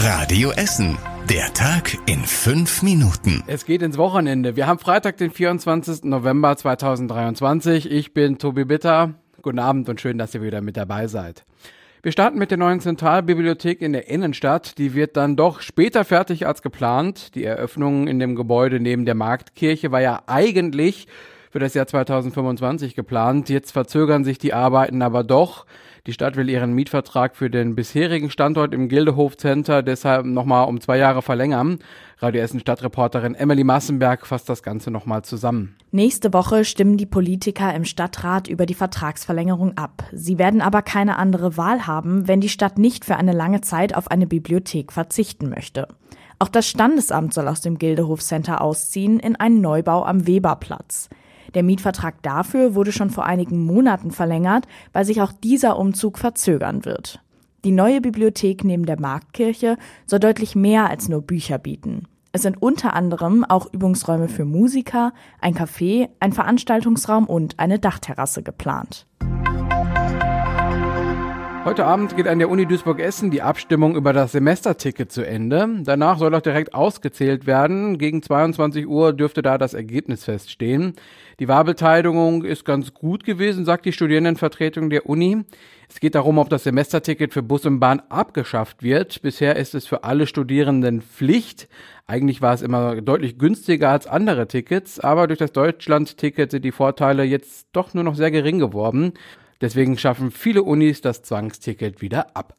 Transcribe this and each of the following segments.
Radio Essen. Der Tag in fünf Minuten. Es geht ins Wochenende. Wir haben Freitag, den 24. November 2023. Ich bin Tobi Bitter. Guten Abend und schön, dass ihr wieder mit dabei seid. Wir starten mit der neuen Zentralbibliothek in der Innenstadt. Die wird dann doch später fertig als geplant. Die Eröffnung in dem Gebäude neben der Marktkirche war ja eigentlich für das Jahr 2025 geplant. Jetzt verzögern sich die Arbeiten aber doch. Die Stadt will ihren Mietvertrag für den bisherigen Standort im Gildehof Center deshalb nochmal um zwei Jahre verlängern. Radio Essen Stadtreporterin Emily Massenberg fasst das Ganze nochmal zusammen. Nächste Woche stimmen die Politiker im Stadtrat über die Vertragsverlängerung ab. Sie werden aber keine andere Wahl haben, wenn die Stadt nicht für eine lange Zeit auf eine Bibliothek verzichten möchte. Auch das Standesamt soll aus dem Gildehof Center ausziehen in einen Neubau am Weberplatz. Der Mietvertrag dafür wurde schon vor einigen Monaten verlängert, weil sich auch dieser Umzug verzögern wird. Die neue Bibliothek neben der Marktkirche soll deutlich mehr als nur Bücher bieten. Es sind unter anderem auch Übungsräume für Musiker, ein Café, ein Veranstaltungsraum und eine Dachterrasse geplant. Heute Abend geht an der Uni Duisburg-Essen die Abstimmung über das Semesterticket zu Ende. Danach soll auch direkt ausgezählt werden. Gegen 22 Uhr dürfte da das Ergebnis feststehen. Die Wahlbeteiligung ist ganz gut gewesen, sagt die Studierendenvertretung der Uni. Es geht darum, ob das Semesterticket für Bus und Bahn abgeschafft wird. Bisher ist es für alle Studierenden Pflicht. Eigentlich war es immer deutlich günstiger als andere Tickets, aber durch das Deutschland-Ticket sind die Vorteile jetzt doch nur noch sehr gering geworden. Deswegen schaffen viele Unis das Zwangsticket wieder ab.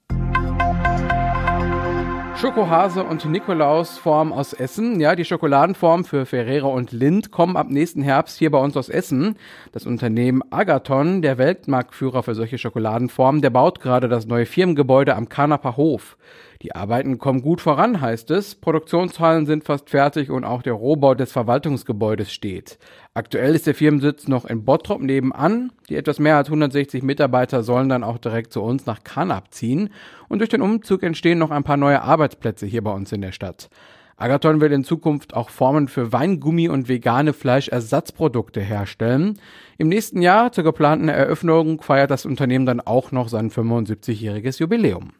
Schokohase und Nikolausform aus Essen. Ja, die Schokoladenform für Ferrero und Lind kommen ab nächsten Herbst hier bei uns aus Essen. Das Unternehmen Agathon, der Weltmarktführer für solche Schokoladenformen, der baut gerade das neue Firmengebäude am Kanaper Hof. Die Arbeiten kommen gut voran, heißt es. Produktionshallen sind fast fertig und auch der Rohbau des Verwaltungsgebäudes steht. Aktuell ist der Firmensitz noch in Bottrop nebenan. Die etwas mehr als 160 Mitarbeiter sollen dann auch direkt zu uns nach Kanab ziehen. Und durch den Umzug entstehen noch ein paar neue Arbeitsplätze hier bei uns in der Stadt. Agathon will in Zukunft auch Formen für Weingummi und vegane Fleischersatzprodukte herstellen. Im nächsten Jahr zur geplanten Eröffnung feiert das Unternehmen dann auch noch sein 75-jähriges Jubiläum.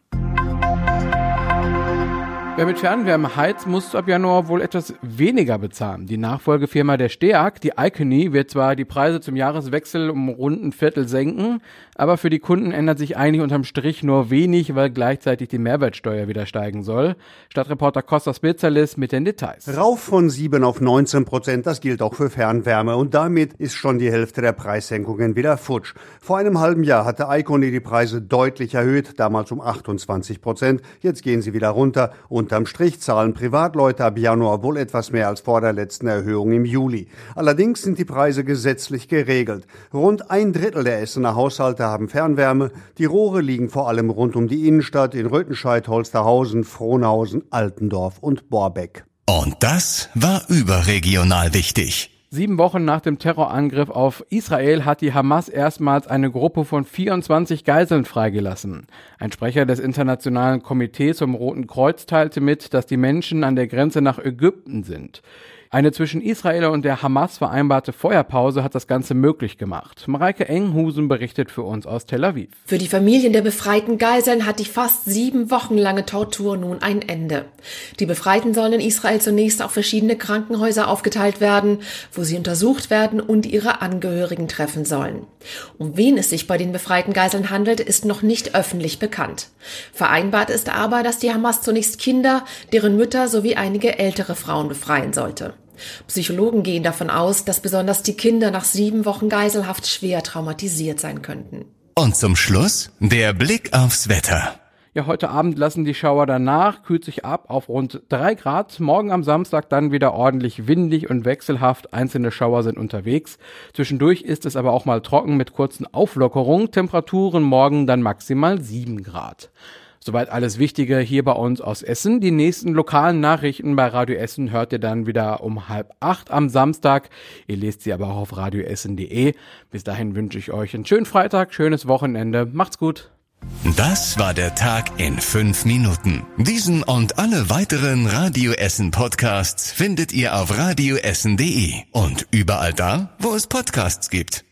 Wer mit Fernwärme heizt, muss ab Januar wohl etwas weniger bezahlen. Die Nachfolgefirma der STEAG, die Icony, wird zwar die Preise zum Jahreswechsel um rund ein Viertel senken, aber für die Kunden ändert sich eigentlich unterm Strich nur wenig, weil gleichzeitig die Mehrwertsteuer wieder steigen soll. Stadtreporter Kostas Bilzalis mit den Details. Rauf von 7 auf 19 Prozent, das gilt auch für Fernwärme und damit ist schon die Hälfte der Preissenkungen wieder futsch. Vor einem halben Jahr hatte Icony die Preise deutlich erhöht, damals um 28 Prozent. Jetzt gehen sie wieder runter und Unterm Strich zahlen Privatleute ab Januar wohl etwas mehr als vor der letzten Erhöhung im Juli. Allerdings sind die Preise gesetzlich geregelt. Rund ein Drittel der Essener Haushalte haben Fernwärme. Die Rohre liegen vor allem rund um die Innenstadt in Röthenscheid, Holsterhausen, Frohnhausen, Altendorf und Borbeck. Und das war überregional wichtig. Sieben Wochen nach dem Terrorangriff auf Israel hat die Hamas erstmals eine Gruppe von 24 Geiseln freigelassen. Ein Sprecher des Internationalen Komitees zum Roten Kreuz teilte mit, dass die Menschen an der Grenze nach Ägypten sind. Eine zwischen Israel und der Hamas vereinbarte Feuerpause hat das Ganze möglich gemacht. Mareike Enghusen berichtet für uns aus Tel Aviv. Für die Familien der befreiten Geiseln hat die fast sieben Wochen lange Tortur nun ein Ende. Die Befreiten sollen in Israel zunächst auf verschiedene Krankenhäuser aufgeteilt werden, wo sie untersucht werden und ihre Angehörigen treffen sollen. Um wen es sich bei den befreiten Geiseln handelt, ist noch nicht öffentlich bekannt. Vereinbart ist aber, dass die Hamas zunächst Kinder, deren Mütter sowie einige ältere Frauen befreien sollte. Psychologen gehen davon aus, dass besonders die Kinder nach sieben Wochen Geiselhaft schwer traumatisiert sein könnten. Und zum Schluss der Blick aufs Wetter. Ja, heute Abend lassen die Schauer danach, kühlt sich ab auf rund drei Grad. Morgen am Samstag dann wieder ordentlich windig und wechselhaft. Einzelne Schauer sind unterwegs. Zwischendurch ist es aber auch mal trocken mit kurzen Auflockerungen. Temperaturen morgen dann maximal sieben Grad. Soweit alles Wichtige hier bei uns aus Essen. Die nächsten lokalen Nachrichten bei Radio Essen hört ihr dann wieder um halb acht am Samstag. Ihr lest sie aber auch auf radioessen.de. Bis dahin wünsche ich euch einen schönen Freitag, schönes Wochenende. Macht's gut. Das war der Tag in fünf Minuten. Diesen und alle weiteren Radio Essen Podcasts findet ihr auf radioessen.de und überall da, wo es Podcasts gibt.